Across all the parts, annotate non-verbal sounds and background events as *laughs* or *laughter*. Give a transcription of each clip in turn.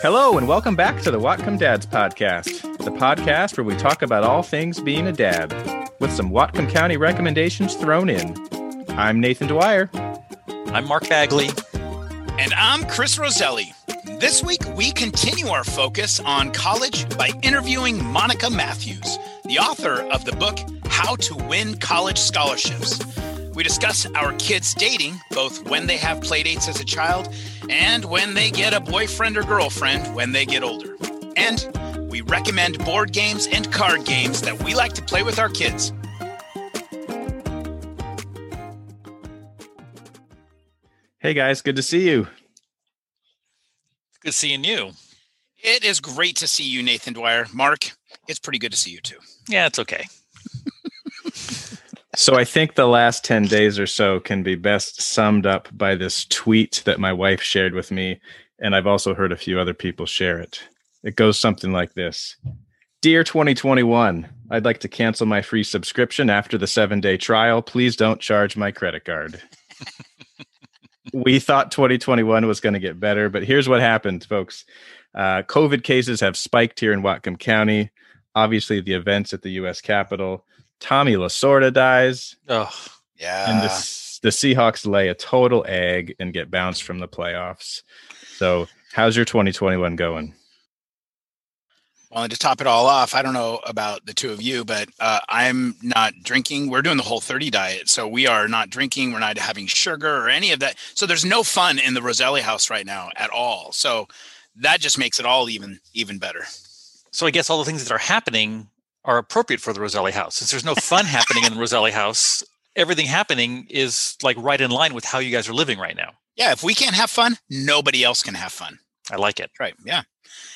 Hello, and welcome back to the Whatcom Dads podcast, the podcast where we talk about all things being a dad, with some Whatcom County recommendations thrown in. I'm Nathan Dwyer. I'm Mark Bagley. And I'm Chris Roselli. This week, we continue our focus on college by interviewing Monica Matthews, the author of the book How to Win College Scholarships. We discuss our kids dating, both when they have playdates as a child and when they get a boyfriend or girlfriend when they get older. And we recommend board games and card games that we like to play with our kids. Hey guys, good to see you. Good seeing you. It is great to see you, Nathan Dwyer. Mark, it's pretty good to see you too. Yeah, it's okay. So I think the last 10 days or so can be best summed up by this tweet that my wife shared with me. And I've also heard a few other people share it. It goes something like this Dear 2021, I'd like to cancel my free subscription after the seven day trial. Please don't charge my credit card. *laughs* we thought 2021 was going to get better, but here's what happened, folks. Uh, COVID cases have spiked here in Whatcom County. Obviously, the events at the U.S. Capitol Tommy Lasorda dies. Oh, yeah. And the, the Seahawks lay a total egg and get bounced from the playoffs. So, how's your 2021 going? Well, and to top it all off, I don't know about the two of you, but uh, I'm not drinking. We're doing the whole 30 diet. So we are not drinking. We're not having sugar or any of that. So there's no fun in the Roselli house right now at all. So that just makes it all even even better. So I guess all the things that are happening are appropriate for the Roselli house. Since there's no fun *laughs* happening in the Roselli house, everything happening is like right in line with how you guys are living right now. Yeah, if we can't have fun, nobody else can have fun. I like it. Right. Yeah.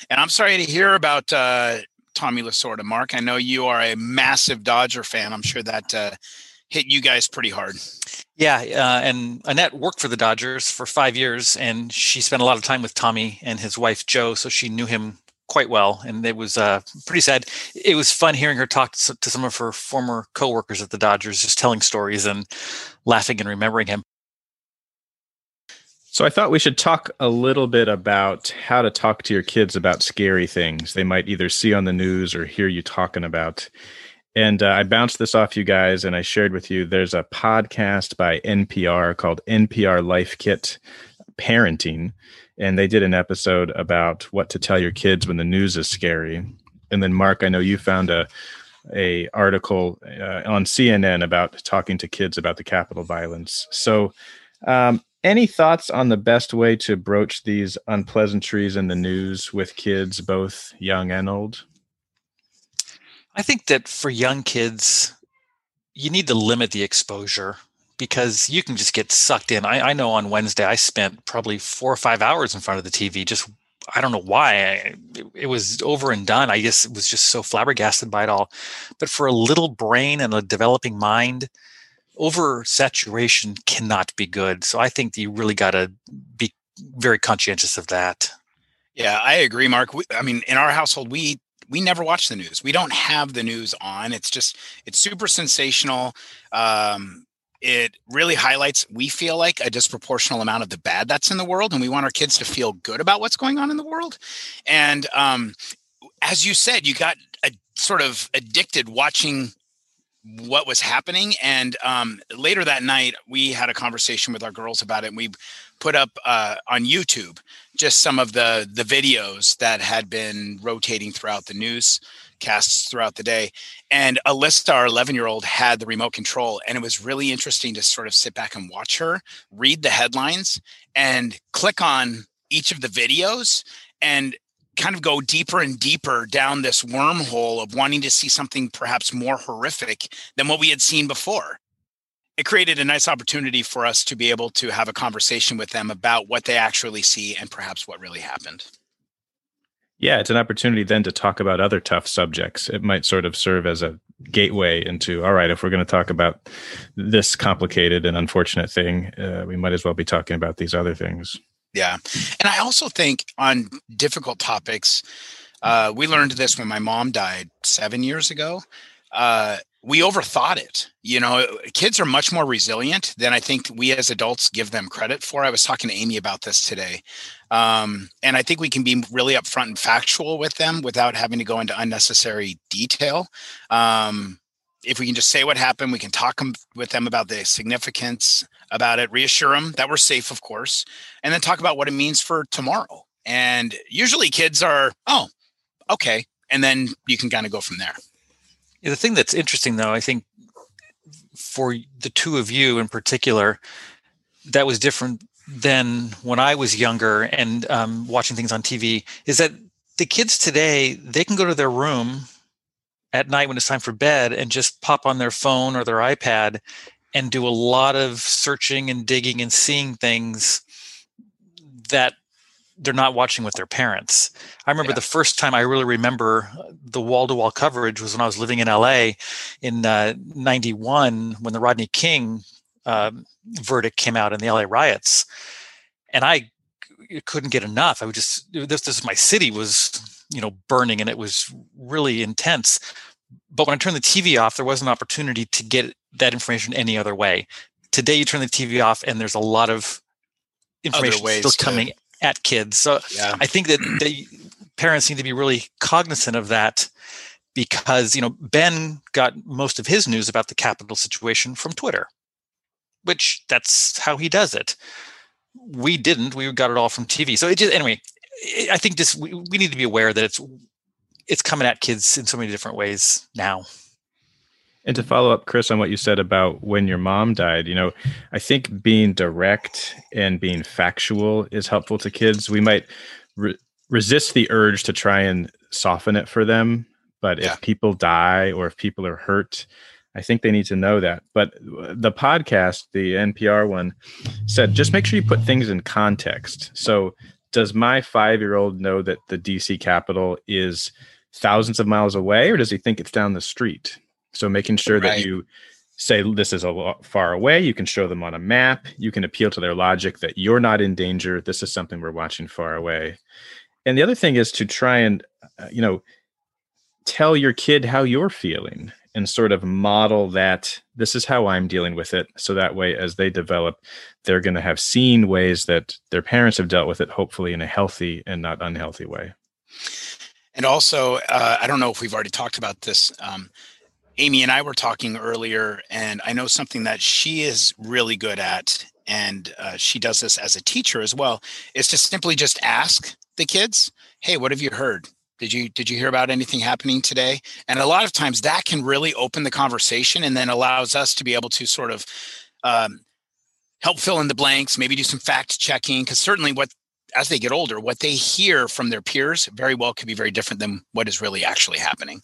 And I'm sorry to hear about uh, Tommy Lasorda, Mark. I know you are a massive Dodger fan. I'm sure that uh, hit you guys pretty hard. Yeah, uh, and Annette worked for the Dodgers for five years, and she spent a lot of time with Tommy and his wife Jo, so she knew him quite well, and it was uh, pretty sad. It was fun hearing her talk to, some of her former coworkers at the Dodgers, just telling stories and laughing and remembering him. So I thought we should talk a little bit about how to talk to your kids about scary things they might either see on the news or hear you talking about. And uh, I bounced this off you guys and I shared with you there's a podcast by NPR called NPR Life Kit Parenting and they did an episode about what to tell your kids when the news is scary. And then Mark, I know you found a a article uh, on CNN about talking to kids about the Capitol violence. So, um, any thoughts on the best way to broach these unpleasantries in the news with kids, both young and old? I think that for young kids, you need to limit the exposure because you can just get sucked in. I, I know on Wednesday I spent probably four or five hours in front of the TV. Just I don't know why it, it was over and done. I guess it was just so flabbergasted by it all. But for a little brain and a developing mind, oversaturation cannot be good. So I think you really got to be very conscientious of that. Yeah, I agree, Mark. We, I mean, in our household, we we never watch the news. We don't have the news on. It's just it's super sensational. Um, it really highlights we feel like a disproportional amount of the bad that's in the world and we want our kids to feel good about what's going on in the world. And um, as you said you got a, sort of addicted watching what was happening and um, later that night we had a conversation with our girls about it and we put up uh, on youtube just some of the the videos that had been rotating throughout the news casts throughout the day. And Alyssa, our 11 year old, had the remote control. And it was really interesting to sort of sit back and watch her read the headlines and click on each of the videos and kind of go deeper and deeper down this wormhole of wanting to see something perhaps more horrific than what we had seen before. It created a nice opportunity for us to be able to have a conversation with them about what they actually see and perhaps what really happened. Yeah, it's an opportunity then to talk about other tough subjects. It might sort of serve as a gateway into all right, if we're going to talk about this complicated and unfortunate thing, uh, we might as well be talking about these other things. Yeah. And I also think on difficult topics, uh, we learned this when my mom died seven years ago. uh, we overthought it. You know, kids are much more resilient than I think we as adults give them credit for. I was talking to Amy about this today. Um, and I think we can be really upfront and factual with them without having to go into unnecessary detail. Um, if we can just say what happened, we can talk with them about the significance about it, reassure them that we're safe, of course, and then talk about what it means for tomorrow. And usually kids are, oh, okay. And then you can kind of go from there. Yeah, the thing that's interesting, though, I think for the two of you in particular, that was different than when I was younger and um, watching things on TV, is that the kids today, they can go to their room at night when it's time for bed and just pop on their phone or their iPad and do a lot of searching and digging and seeing things that they're not watching with their parents. I remember yeah. the first time I really remember the wall to wall coverage was when I was living in LA in uh, 91 when the Rodney King uh, verdict came out in the LA riots. And I couldn't get enough. I would just, this, this, my city was, you know, burning and it was really intense. But when I turned the TV off, there was an opportunity to get that information any other way. Today, you turn the TV off and there's a lot of information still coming at kids. So yeah. I think that the parents need to be really cognizant of that because you know Ben got most of his news about the Capitol situation from Twitter, which that's how he does it. We didn't. We got it all from TV. So it just anyway. I think just we, we need to be aware that it's it's coming at kids in so many different ways now. And to follow up, Chris, on what you said about when your mom died, you know, I think being direct and being factual is helpful to kids. We might re- resist the urge to try and soften it for them. But yeah. if people die or if people are hurt, I think they need to know that. But the podcast, the NPR one, said just make sure you put things in context. So, does my five year old know that the DC Capitol is thousands of miles away, or does he think it's down the street? So making sure right. that you say this is a lot far away, you can show them on a map, you can appeal to their logic that you're not in danger. This is something we're watching far away. And the other thing is to try and uh, you know tell your kid how you're feeling and sort of model that this is how I'm dealing with it. So that way, as they develop, they're going to have seen ways that their parents have dealt with it, hopefully in a healthy and not unhealthy way. And also, uh, I don't know if we've already talked about this. Um, Amy and I were talking earlier, and I know something that she is really good at, and uh, she does this as a teacher as well, is to simply just ask the kids, "Hey, what have you heard? Did you did you hear about anything happening today?" And a lot of times that can really open the conversation, and then allows us to be able to sort of um, help fill in the blanks, maybe do some fact checking, because certainly what as they get older, what they hear from their peers very well could be very different than what is really actually happening.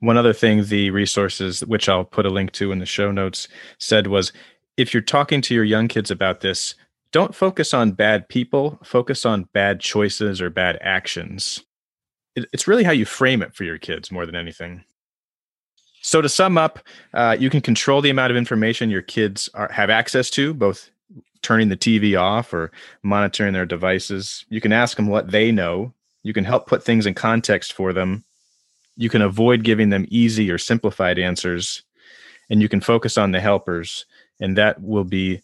One other thing the resources, which I'll put a link to in the show notes, said was if you're talking to your young kids about this, don't focus on bad people, focus on bad choices or bad actions. it's really how you frame it for your kids more than anything. So, to sum up, uh, you can control the amount of information your kids are, have access to, both turning the TV off or monitoring their devices. You can ask them what they know. You can help put things in context for them you can avoid giving them easy or simplified answers and you can focus on the helpers and that will be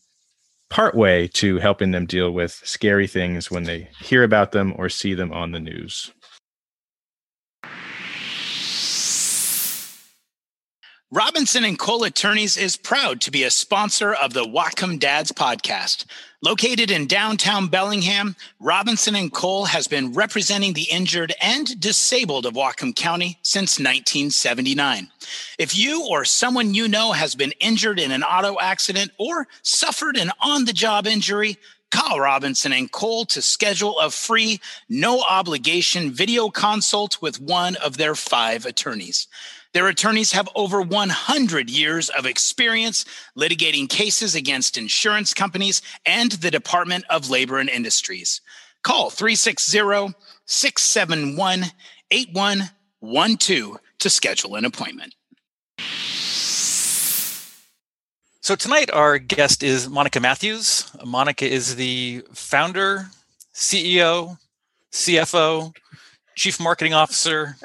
part way to helping them deal with scary things when they hear about them or see them on the news Robinson and Cole Attorneys is proud to be a sponsor of the Whatcom Dads podcast. Located in downtown Bellingham, Robinson and Cole has been representing the injured and disabled of Whatcom County since 1979. If you or someone you know has been injured in an auto accident or suffered an on-the-job injury, Call Robinson and Cole to schedule a free, no obligation video consult with one of their five attorneys. Their attorneys have over 100 years of experience litigating cases against insurance companies and the Department of Labor and Industries. Call 360 671 8112 to schedule an appointment. So tonight, our guest is Monica Matthews. Monica is the founder, CEO, CFO, Chief Marketing Officer,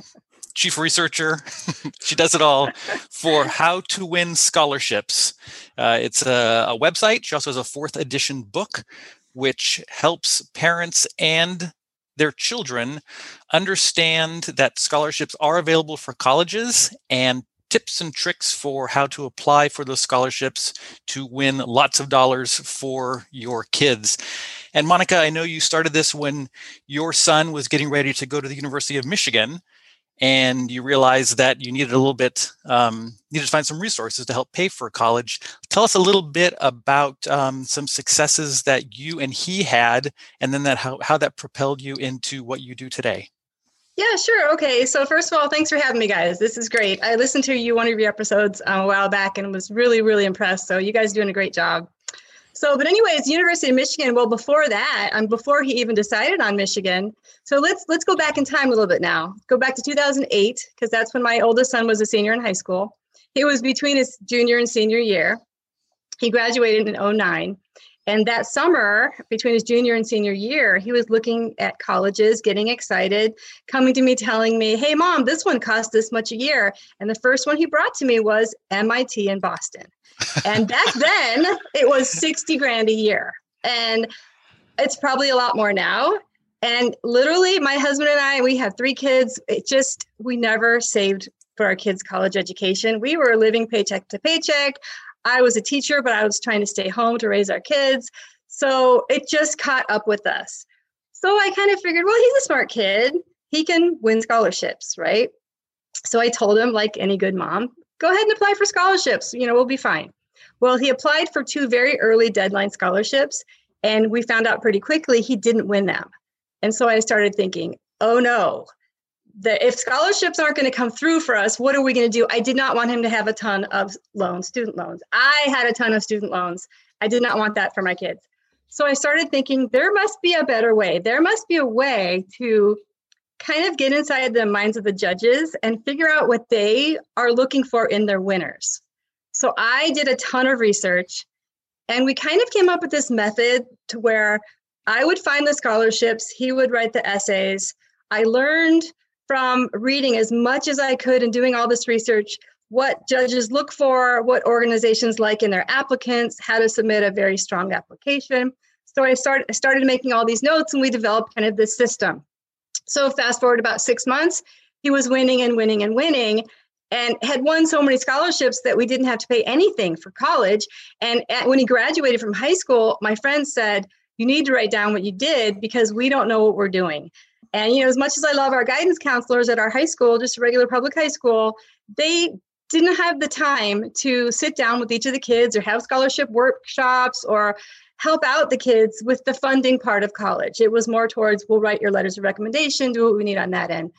chief researcher. *laughs* she does it all for how to win scholarships. Uh, it's a, a website. She also has a fourth edition book, which helps parents and their children understand that scholarships are available for colleges and tips and tricks for how to apply for those scholarships to win lots of dollars for your kids. And Monica, I know you started this when your son was getting ready to go to the University of Michigan and you realized that you needed a little bit um, needed to find some resources to help pay for college tell us a little bit about um, some successes that you and he had and then that how, how that propelled you into what you do today yeah, sure. Okay. So first of all, thanks for having me, guys. This is great. I listened to you one of your episodes um, a while back and was really, really impressed. So you guys doing a great job. So, but anyways, University of Michigan. Well, before that, um, before he even decided on Michigan. So let's let's go back in time a little bit now. Go back to 2008 because that's when my oldest son was a senior in high school. He was between his junior and senior year. He graduated in 09. And that summer, between his junior and senior year, he was looking at colleges, getting excited, coming to me telling me, Hey, mom, this one costs this much a year. And the first one he brought to me was MIT in Boston. And back then, it was 60 grand a year. And it's probably a lot more now. And literally, my husband and I, we have three kids. It just, we never saved for our kids' college education. We were living paycheck to paycheck. I was a teacher, but I was trying to stay home to raise our kids. So it just caught up with us. So I kind of figured, well, he's a smart kid. He can win scholarships, right? So I told him, like any good mom, go ahead and apply for scholarships. You know, we'll be fine. Well, he applied for two very early deadline scholarships, and we found out pretty quickly he didn't win them. And so I started thinking, oh no, that if scholarships aren't going to come through for us, what are we going to do? I did not want him to have a ton of loans, student loans. I had a ton of student loans. I did not want that for my kids. So I started thinking there must be a better way. There must be a way to kind of get inside the minds of the judges and figure out what they are looking for in their winners. So I did a ton of research and we kind of came up with this method to where I would find the scholarships, he would write the essays. I learned from reading as much as I could and doing all this research what judges look for, what organizations like in their applicants, how to submit a very strong application. So I started started making all these notes and we developed kind of this system. So fast forward about 6 months, he was winning and winning and winning and had won so many scholarships that we didn't have to pay anything for college. And when he graduated from high school, my friend said, "You need to write down what you did because we don't know what we're doing." And, you know, as much as I love our guidance counselors at our high school, just a regular public high school, they didn't have the time to sit down with each of the kids or have scholarship workshops or help out the kids with the funding part of college. It was more towards we'll write your letters of recommendation, do what we need on that end.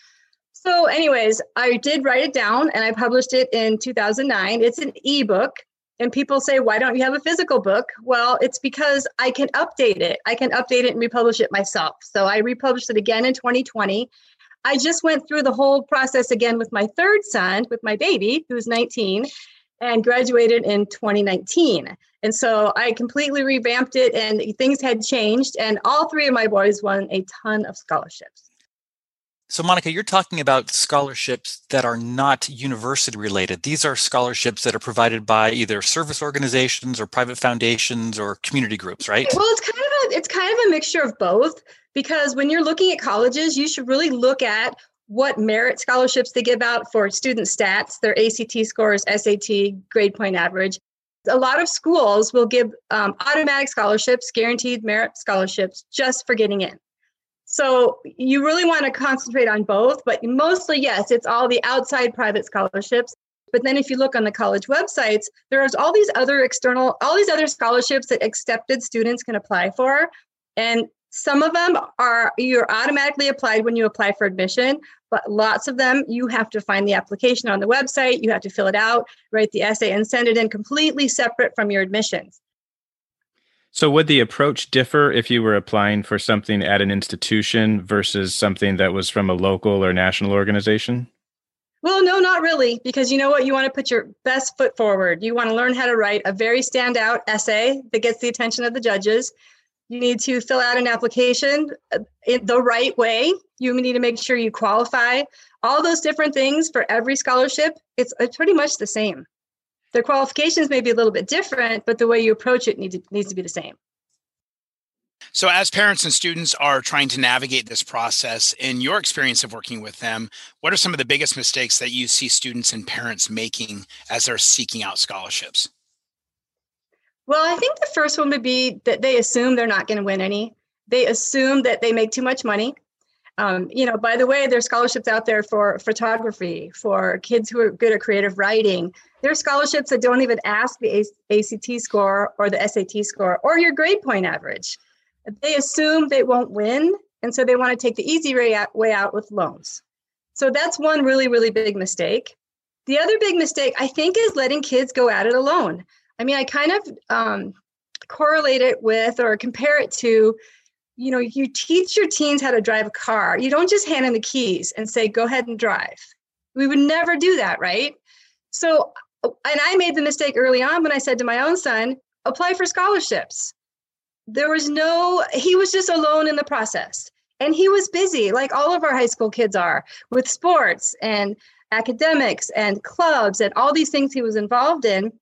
So, anyways, I did write it down and I published it in 2009. It's an ebook. And people say, why don't you have a physical book? Well, it's because I can update it. I can update it and republish it myself. So I republished it again in 2020. I just went through the whole process again with my third son, with my baby, who's 19, and graduated in 2019. And so I completely revamped it, and things had changed. And all three of my boys won a ton of scholarships. So, Monica, you're talking about scholarships that are not university related. These are scholarships that are provided by either service organizations or private foundations or community groups, right? Well, it's kind of a it's kind of a mixture of both because when you're looking at colleges, you should really look at what merit scholarships they give out for student stats, their ACT scores, SAT, grade point average. A lot of schools will give um, automatic scholarships, guaranteed merit scholarships, just for getting in. So you really want to concentrate on both, but mostly, yes, it's all the outside private scholarships. But then if you look on the college websites, there's all these other external, all these other scholarships that accepted students can apply for. And some of them are you're automatically applied when you apply for admission, but lots of them you have to find the application on the website, you have to fill it out, write the essay, and send it in completely separate from your admissions. So, would the approach differ if you were applying for something at an institution versus something that was from a local or national organization? Well, no, not really, because you know what? You want to put your best foot forward. You want to learn how to write a very standout essay that gets the attention of the judges. You need to fill out an application uh, in the right way. You need to make sure you qualify. All those different things for every scholarship, it's, pretty much the same. Their qualifications may be a little bit different, but the way you approach it needs to, needs to be the same. So, as parents and students are trying to navigate this process, in your experience of working with them, what are some of the biggest mistakes that you see students and parents making as they're seeking out scholarships? Well, I think the first one would be that they assume they're not going to win any. They assume that they make too much money. Um, you know, by the way, there's scholarships out there for photography, for kids who are good at creative writing. There are scholarships that don't even ask the ACT score or the SAT score or your grade point average. They assume they won't win, and so they want to take the easy way out, way out with loans. So that's one really, really big mistake. The other big mistake, I think, is letting kids go at it alone. I mean, I kind of um, correlate it with or compare it to, you know, you teach your teens how to drive a car. You don't just hand them the keys and say, go ahead and drive. We would never do that, right? So, and I made the mistake early on when I said to my own son, apply for scholarships. There was no, he was just alone in the process. And he was busy, like all of our high school kids are, with sports and academics and clubs and all these things he was involved in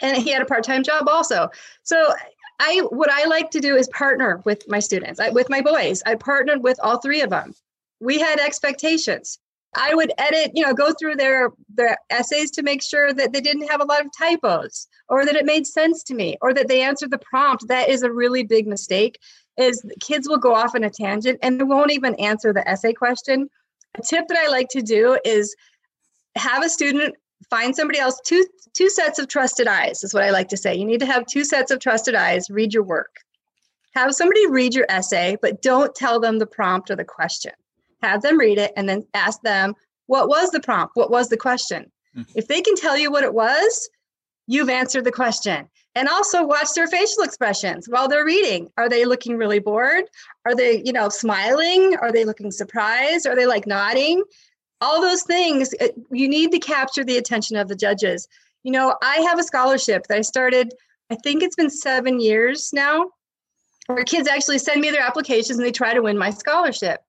and he had a part-time job also. So i what i like to do is partner with my students I, with my boys. I partnered with all three of them. We had expectations. I would edit you know go through their their essays to make sure that they didn't have a lot of typos or that it made sense to me or that they answered the prompt. That is a really big mistake is kids will go off on a tangent and they won't even answer the essay question. A tip that i like to do is have a student find somebody else two two sets of trusted eyes is what i like to say. You need to have two sets of trusted eyes. Read your work. Have somebody read your essay but don't tell them the prompt or the question. Have them read it and then ask them what was the prompt? What was the question? Mm-hmm. if they can tell you what it was you've answered the question. And also watch their facial expressions while they're reading. Are they looking really bored? Are they you know smiling? Are they looking surprised? Are they like nodding all those things uh, you need to capture the attention of the judges. You know i have a scholarship that i started i think it's been seven years now where kids actually send me their applications and they try to win my scholarship.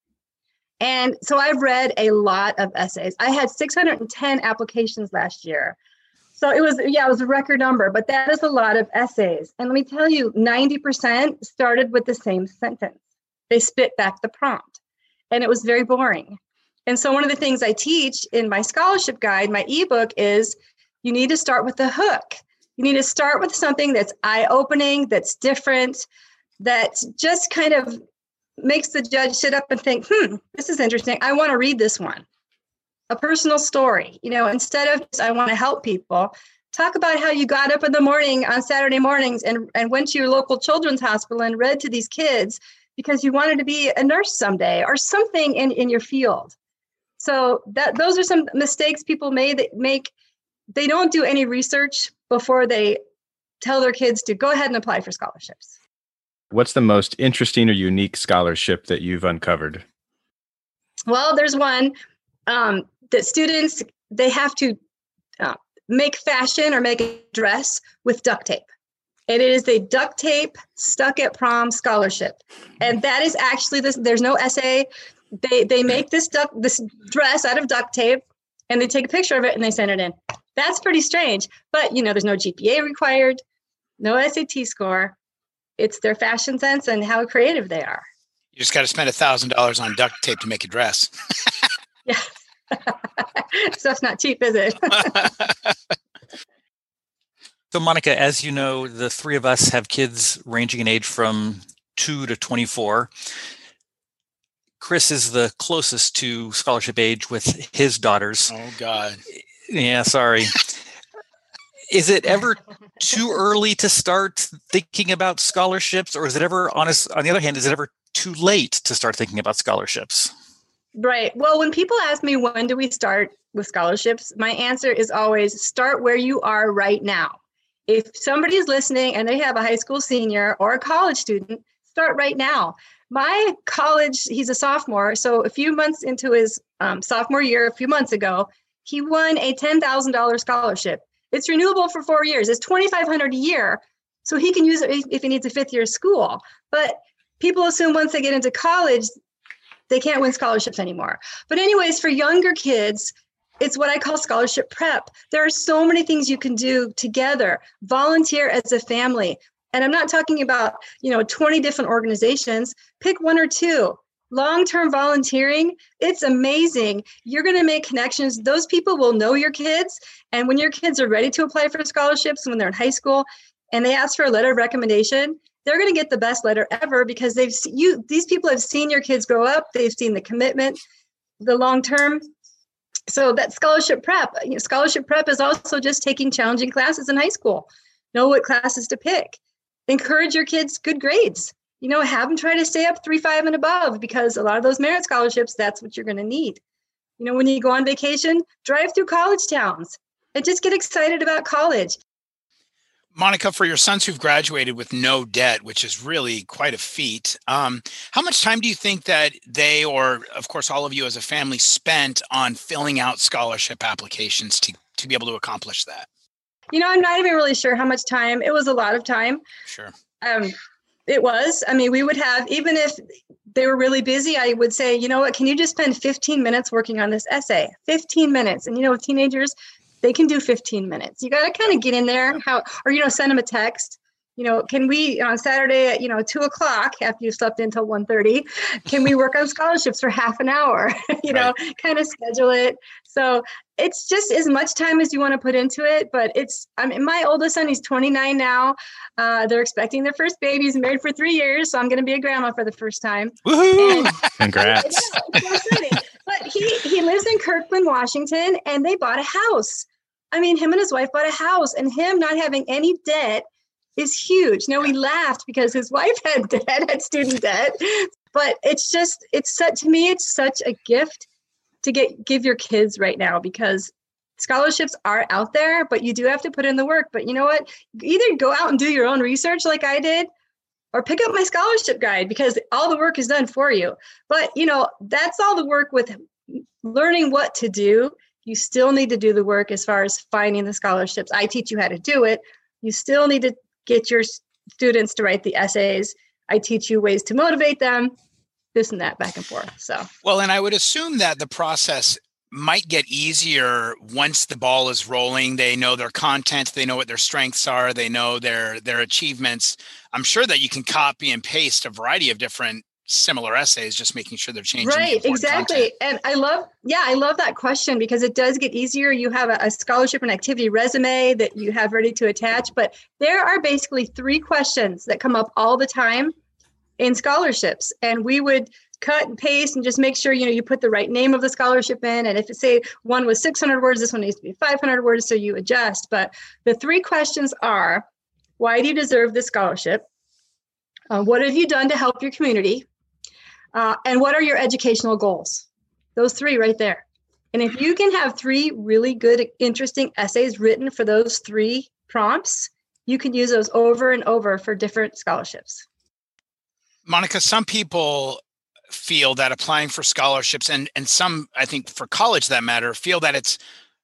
And so i've read a lot of essays. I had 610 applications last year. So it was yeah it was a record number but that is a lot of essays. And let me tell you 90% started with the same sentence. They spit back the prompt. And it was very boring and so, one of the things I teach in my scholarship guide, my ebook, is you need to start with the hook. You need to start with something that's eye opening, that's different, that just kind of makes the judge sit up and think, hmm, this is interesting. I want to read this one. A personal story, you know, instead of I want to help people, talk about how you got up in the morning on Saturday mornings and, and went to your local children's hospital and read to these kids because you wanted to be a nurse someday or something in, in your field. So that those are some mistakes people that make they don't do any research before they tell their kids to go ahead and apply for scholarships. What's the most interesting or unique scholarship that you've uncovered? Well, there's one um, that students they have to uh, make fashion or make a dress with duct tape. And it is a duct tape stuck at prom scholarship. And that is actually this, there's no essay, they they make this duck this dress out of duct tape and they take a picture of it and they send it in. That's pretty strange. But you know, there's no GPA required, no SAT score. It's their fashion sense and how creative they are. You just got to spend a thousand dollars on duct tape to make a dress. yeah. *laughs* Stuff's not cheap, is it? *laughs* so, Monica, as you know, the three of us have kids ranging in age from two to 24. Chris is the closest to scholarship age with his daughters. Oh God. Yeah, sorry. is it ever too early to start thinking about scholarships, or is it ever honest? On the other hand, is it ever too late to start thinking about scholarships? Right. Well, when people ask me when do we start with scholarships, my answer is always start where you are right now. If somebody's listening and they have a high school senior or a college student, start right now my college, he's a sophomore. So a few months into his um, sophomore year, a few months ago, he won a $10,000 scholarship. It's renewable for four years. It's 2,500 a year. So he can use it if he needs a fifth year of school. But people assume once they get into college, they can't win scholarships anymore. But, anyways, for younger kids, it's what I call scholarship prep. There are so many things you can do together. Volunteer as a family. And I'm not talking about, you know, 20 different organizations. Pick one or two. Long-term volunteering, it's amazing. You're going to make connections. Those people will know your kids. And when your kids are ready to apply for scholarships when they're in high school and they ask for a letter of recommendation, they're going to get the best letter ever because they've you these people have seen your kids grow up, they've seen the commitment, the long term so that scholarship prep you know, scholarship prep is also just taking challenging classes in high school know what classes to pick encourage your kids good grades. You know have them try to stay up three five and above because a lot of those merit scholarships that's what you're going to need. You know when you go on vacation drive through college towns and just get excited about college. Monica, for your sons who've graduated with no debt, which is really quite a feat, um, how much time do you think that they, or of course all of you as a family, spent on filling out scholarship applications to to be able to accomplish that? You know, I'm not even really sure how much time. It was a lot of time. Sure. Um, it was. I mean, we would have even if they were really busy. I would say, you know what? Can you just spend 15 minutes working on this essay? 15 minutes. And you know, with teenagers, they can do 15 minutes. You got to kind of get in there. How or you know send them a text. You know, can we on Saturday at you know two o'clock after you slept until 1.30, can we work on scholarships for half an hour? *laughs* you know, kind of schedule it. So it's just as much time as you want to put into it. But it's I mean my oldest son, he's 29 now. Uh, they're expecting their first baby. He's married for three years, so I'm going to be a grandma for the first time. Woohoo! And, *laughs* Congrats. *laughs* but he he lives in Kirkland, Washington, and they bought a house. I mean, him and his wife bought a house, and him not having any debt is huge. Now we laughed because his wife had *laughs* debt, had student debt, but it's just it's such to me, it's such a gift to get give your kids right now because scholarships are out there, but you do have to put in the work. But you know what? Either go out and do your own research like I did, or pick up my scholarship guide because all the work is done for you. But you know, that's all the work with learning what to do you still need to do the work as far as finding the scholarships. I teach you how to do it. You still need to get your students to write the essays. I teach you ways to motivate them, this and that, back and forth. So, well, and I would assume that the process might get easier once the ball is rolling they know their content they know what their strengths are they know their their achievements i'm sure that you can copy and paste a variety of different similar essays, just making sure they're changing. Right, exactly. Content. And I love, yeah, I love that question because it does get easier. You have a, a, scholarship and activity resume that you have ready to attach, but there are basically three questions that come up all the time in scholarships. And we would cut and paste and just make sure you know you put the right name of the scholarship in and if it say one was 600 words this one needs to be 500 words so you adjust but the three questions are why do you deserve this scholarship uh, what have you done to help your community uh, and what are your educational goals? Those three right there. And if you can have three really good, interesting essays written for those three prompts, you can use those over and over for different scholarships. Monica, some people feel that applying for scholarships and and some I think for college that matter feel that it's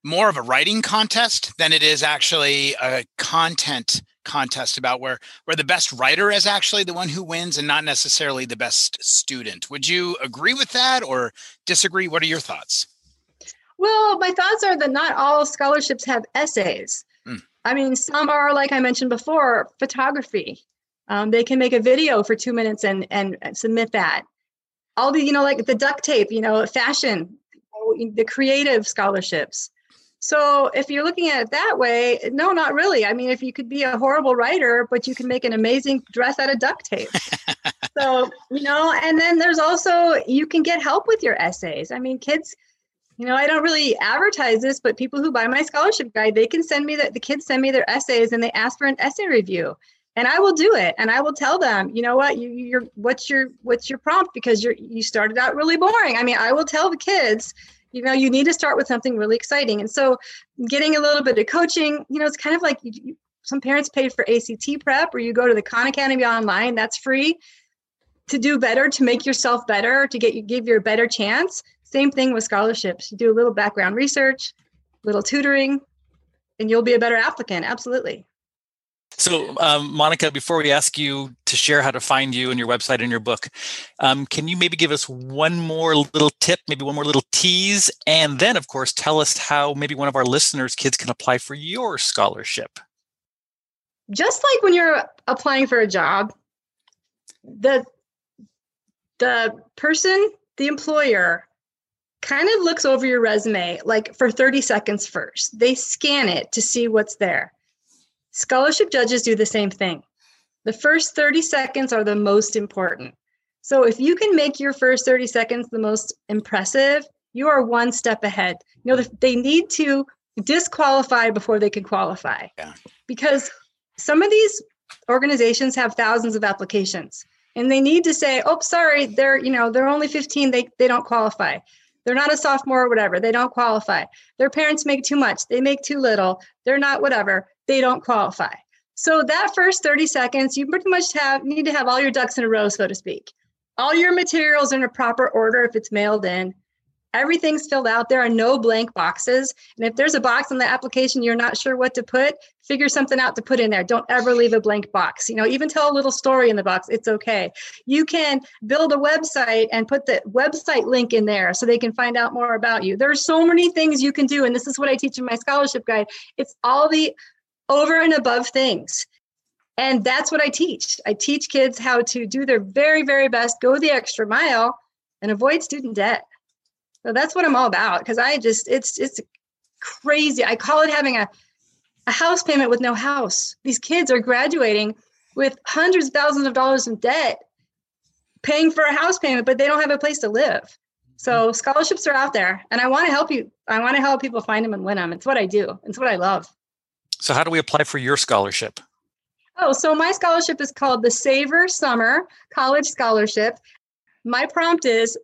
more of a writing contest than it is actually a content contest about where where the best writer is actually the one who wins and not necessarily the best student. Would you agree with that or disagree? What are your thoughts? Well, my thoughts are that not all scholarships have essays. Mm. I mean, some are like I mentioned before, photography. Um, they can make a video for two minutes and and submit that. All the you know like the duct tape, you know, fashion, the creative scholarships. So if you're looking at it that way, no, not really. I mean, if you could be a horrible writer, but you can make an amazing dress out of duct tape. *laughs* so, you know, and then there's also you can get help with your essays. I mean, kids, you know, I don't really advertise this, but people who buy my scholarship guide, they can send me that the kids send me their essays and they ask for an essay review. And I will do it. And I will tell them, you know what, you you're what's your what's your prompt because you're you started out really boring. I mean, I will tell the kids, you know you need to start with something really exciting. And so getting a little bit of coaching you know it's kind of like you, some parents pay for act prep or you go to the khan academy online that's free to do better to make yourself better to get you give you a better chance. Same thing with scholarships. You do a little background research little tutoring and you'll be a better applicant. Absolutely So, um, Monica, before we ask you to share how to find you and your website and your book, um, can you maybe give us one more little tip, maybe one more little tease, and then, of course, tell us how maybe one of our listeners' kids can apply for your scholarship? Just like when you're applying for a job, the the person, the employer, kind of looks over your resume like for 30 seconds first. They scan it to see what's there Scholarship judges do the same thing. The first 30 seconds are the most important. So if you can make your first 30 seconds the most impressive, you are one step ahead. You know, they need to disqualify before they can qualify. Yeah. Because some of these organizations have thousands of applications and they need to say, "Oh, sorry, they're, you know, they're only 15, they they don't qualify." They're not a sophomore or whatever. They don't qualify. Their parents make too much. They make too little. They're not whatever. They don't qualify. So that first 30 seconds, you pretty much have need to have all your ducks in a row, so to speak. All your materials in a proper order if it's mailed in. Everything's filled out. There are no blank boxes. And if there's a box on the application you're not sure what to put, figure something out to put in there. Don't ever leave a blank box. You know, even tell a little story in the box. It's okay. You can build a website and put the website link in there so they can find out more about you. There are so many things you can do. And this is what I teach in my scholarship guide. It's all the over and above things. And that's what I teach. I teach kids how to do their very, very best, go the extra mile, and avoid student debt. So that's what I'm all about because I just it's it's crazy. I call it having a a house payment with no house. These kids are graduating with hundreds of thousands of dollars in debt, paying for a house payment, but they don't have a place to live. So mm-hmm. scholarships are out there, and I want to help you. I want to help people find them and win them. It's what I do. It's what I love. So, how do we apply for your scholarship? Oh, so my scholarship is called the Savor Summer College Scholarship. My prompt is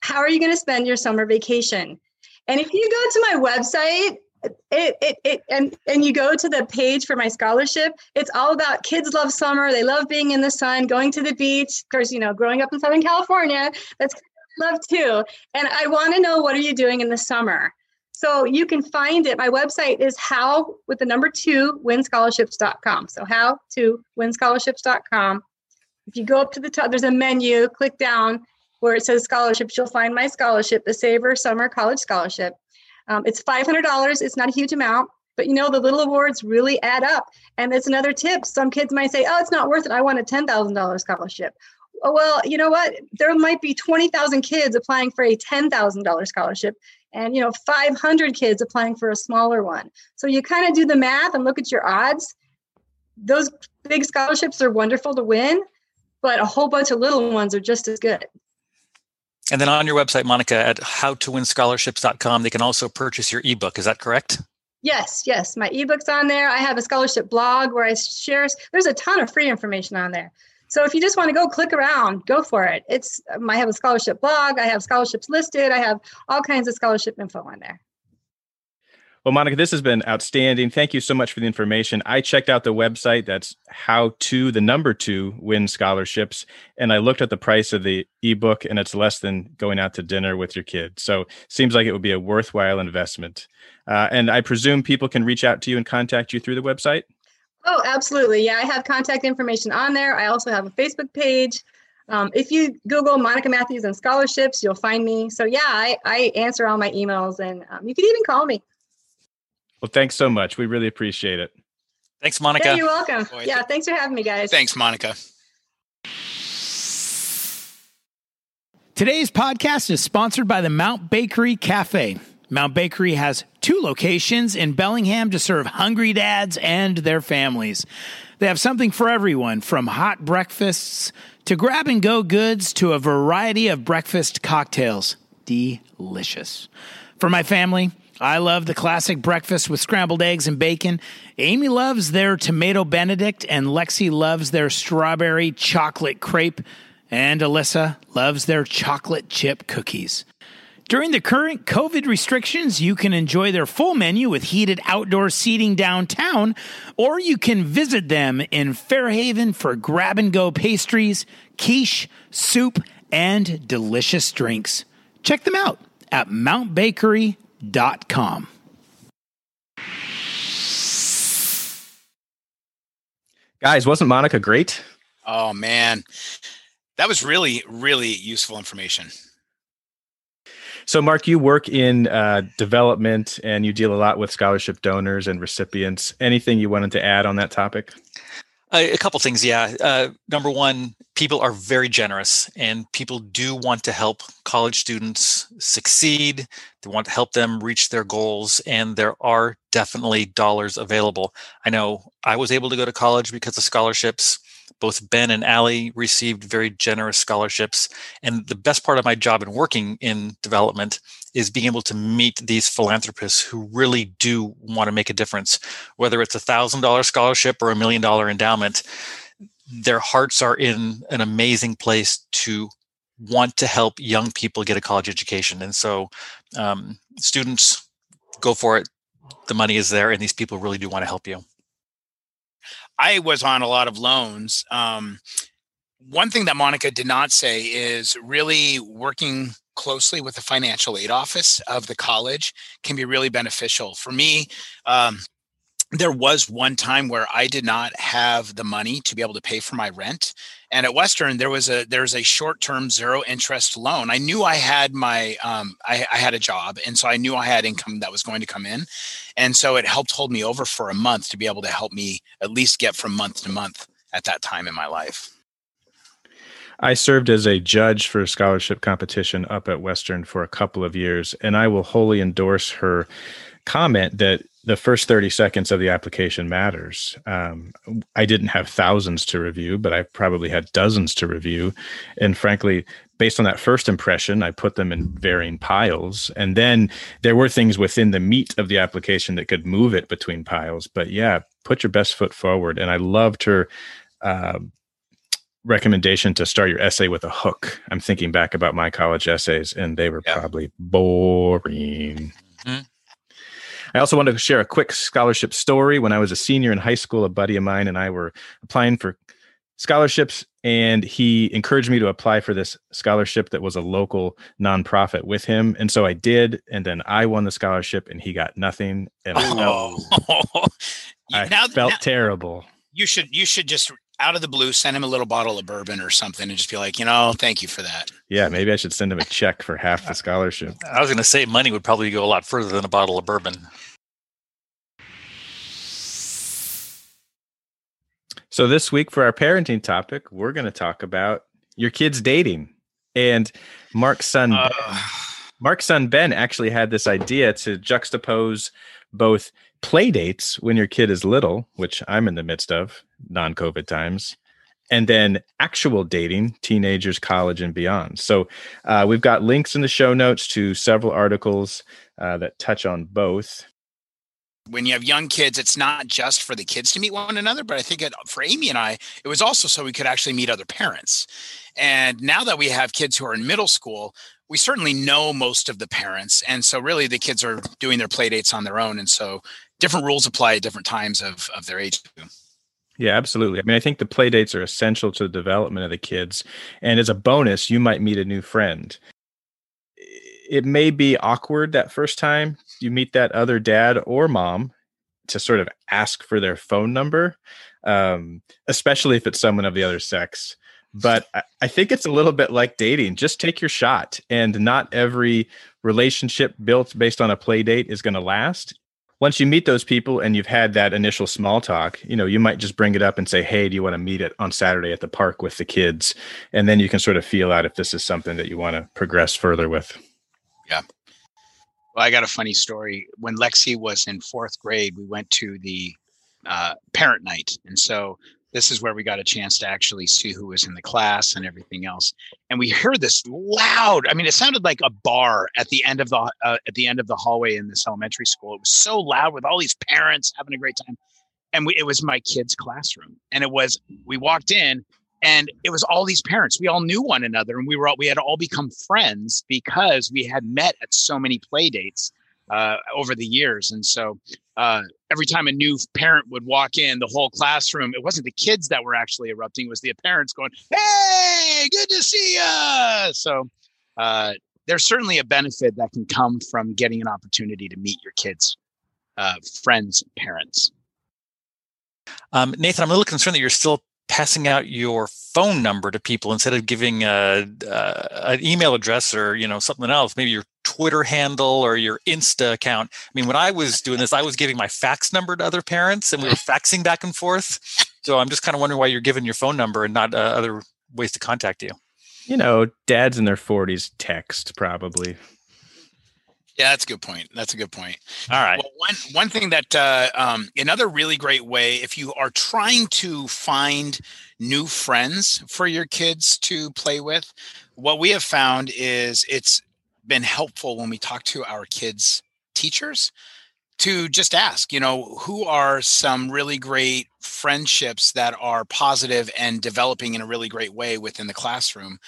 how are you going to spend your summer vacation? And if you go to my website, it, it, it and and you go to the page for my scholarship it's all about kids love summer they love being in the sun going to the beach of course you know growing up in southern california that's love too and i want to know what are you doing in the summer so you can find it my website is how with the number two winscholarships.com so how to winscholarships.com if you go up to the top there's a menu click down where it says scholarships, you'll find my scholarship, the Savor Summer College Scholarship. Um, it's $500. It's not a huge amount, but you know, the little awards really add up. And it's another tip. Some kids might say, oh, it's not worth it. I want a $10,000 scholarship. Oh, well, you know what? There might be 20,000 kids applying for a $10,000 scholarship and, you know, 500 kids applying for a smaller one. So you kind of do the math and look at your odds. Those big scholarships are wonderful to win, but a whole bunch of little ones are just as good. And then on your website, Monica, at howtowinscholarships.com, they can also purchase your ebook. Is that correct? Yes, yes. My ebook's on there. I have a scholarship blog where I share, there's a ton of free information on there. So if you just want to go click around, go for it. It's I have a scholarship blog, I have scholarships listed, I have all kinds of scholarship info on there. Well, Monica, this has been outstanding. Thank you so much for the information. I checked out the website. That's how to the number two win scholarships. And I looked at the price of the ebook and it's less than going out to dinner with your kid. So seems like it would be a worthwhile investment. Uh, and I presume people can reach out to you and contact you through the website. Oh, absolutely. Yeah, I have contact information on there. I also have a Facebook page. Um, if you Google Monica Matthews and scholarships, you'll find me. So yeah, I, I answer all my emails and um, you can even call me. Well, thanks so much. We really appreciate it. Thanks, Monica. Yeah, you're welcome. Boy, yeah, thanks for having me, guys. Thanks, Monica. Today's podcast is sponsored by the Mount Bakery Cafe. Mount Bakery has two locations in Bellingham to serve hungry dads and their families. They have something for everyone from hot breakfasts to grab and go goods to a variety of breakfast cocktails. Delicious. For my family, I love the classic breakfast with scrambled eggs and bacon. Amy loves their tomato benedict, and Lexi loves their strawberry chocolate crepe, and Alyssa loves their chocolate chip cookies. During the current COVID restrictions, you can enjoy their full menu with heated outdoor seating downtown, or you can visit them in Fairhaven for grab and go pastries, quiche, soup, and delicious drinks. Check them out at Mount Bakery com. Guys, wasn't Monica great? Oh man, that was really really useful information. So, Mark, you work in uh, development and you deal a lot with scholarship donors and recipients. Anything you wanted to add on that topic? A couple things, yeah. Uh, number one, people are very generous, and people do want to help college students succeed. They want to help them reach their goals, and there are definitely dollars available. I know I was able to go to college because of scholarships both Ben and Allie received very generous scholarships. And the best part of my job in working in development is being able to meet these philanthropists who really do want to make a difference, whether it's a thousand dollar scholarship or a million dollar endowment. Their hearts are in an amazing place to want to help young people get a college education. And so, um, students, go for it. The money is there, and these people really do want to help you. I was on a lot of loans. Um, one thing that Monica did not say is really working closely with the financial aid office of the college can be really beneficial. For me, um, there was one time where I did not have the money to be able to pay for my rent. And at Western, there was a there's a short-term zero interest loan. I knew I had my um, I, I had a job, and so I knew I had income that was going to come in, and so it helped hold me over for a month to be able to help me at least get from month to month at that time in my life. I served as a judge for a scholarship competition up at Western for a couple of years, and I will wholly endorse her comment that the first 30 seconds of the application matters. Um, I didn't have thousands to review, but I probably had dozens to review. And frankly, based on that first impression, I put them in varying piles. And then there were things within the meat of the application that could move it between piles. But yeah, put your best foot forward. And I loved her. Uh, recommendation to start your essay with a hook. I'm thinking back about my college essays, and they were yeah. probably boring. Mm-hmm. I also want to share a quick scholarship story. When I was a senior in high school, a buddy of mine and I were applying for scholarships, and he encouraged me to apply for this scholarship that was a local nonprofit with him. And so I did. And then I won the scholarship, and he got nothing. And oh. *laughs* I now, felt now, terrible. You should you should just out of the blue send him a little bottle of bourbon or something and just be like, you know, thank you for that. Yeah, maybe I should send him a check for half the scholarship. I was going to say money would probably go a lot further than a bottle of bourbon. So this week for our parenting topic, we're going to talk about your kids dating. And Mark's son, uh, Mark's son Ben actually had this idea to juxtapose both play dates when your kid is little, which I'm in the midst of, non-COVID times, and then actual dating, teenagers, college, and beyond. So uh, we've got links in the show notes to several articles uh, that touch on both when you have young kids, it's not just for the kids to meet one another, but I think it, for Amy and I, it was also so we could actually meet other parents. And now that we have kids who are in middle school, we certainly know most of the parents. And so really the kids are doing their play dates on their own. And so different rules apply at different times of, of their age. Yeah, absolutely. I mean, I think the play dates are essential to the development of the kids. And as a bonus, you might meet a new friend it may be awkward that first time you meet that other dad or mom to sort of ask for their phone number, um, especially if it's someone of the other sex. But I, I think it's a little bit like dating. Just take your shot, and not every relationship built based on a play date is going to last. Once you meet those people and you've had that initial small talk, you know, you might just bring it up and say, "Hey, do you want to meet it on Saturday at the park with the kids?" And then you can sort of feel out if this is something that you want to progress further with. Yeah. Well, I got a funny story. When Lexi was in fourth grade, we went to the uh, parent night. And so this is where we got a chance to actually see who was in the class and everything else. And we heard this loud. I mean, it sounded like a bar at the end of the uh, at the end of the hallway in this elementary school. It was so loud with all these parents having a great time. And we, it was my kid's classroom. And it was we walked in and it was all these parents. We all knew one another and we were all we had all become friends because we had met at so many play dates uh, over the years. And so uh, every time a new parent would walk in the whole classroom it wasn't the kids that were actually erupting it was the parents going hey good to see you so uh, there's certainly a benefit that can come from getting an opportunity to meet your kids uh, friends parents. Um, Nathan, I'm a little concerned that you're still passing out your phone number to people instead of giving a, an email address or you know something else maybe your twitter handle or your insta account. I mean when i was doing this i was giving my fax number to other parents and we were faxing back and forth. So i'm just kind of wondering why you're giving your phone number and not uh, other ways to contact you. You know dads in their 40s text probably yeah, that's a good point. That's a good point. All right. Well, one one thing that uh, um, another really great way, if you are trying to find new friends for your kids to play with, what we have found is it's been helpful when we talk to our kids' teachers to just ask, you know, who are some really great friendships that are positive and developing in a really great way within the classroom.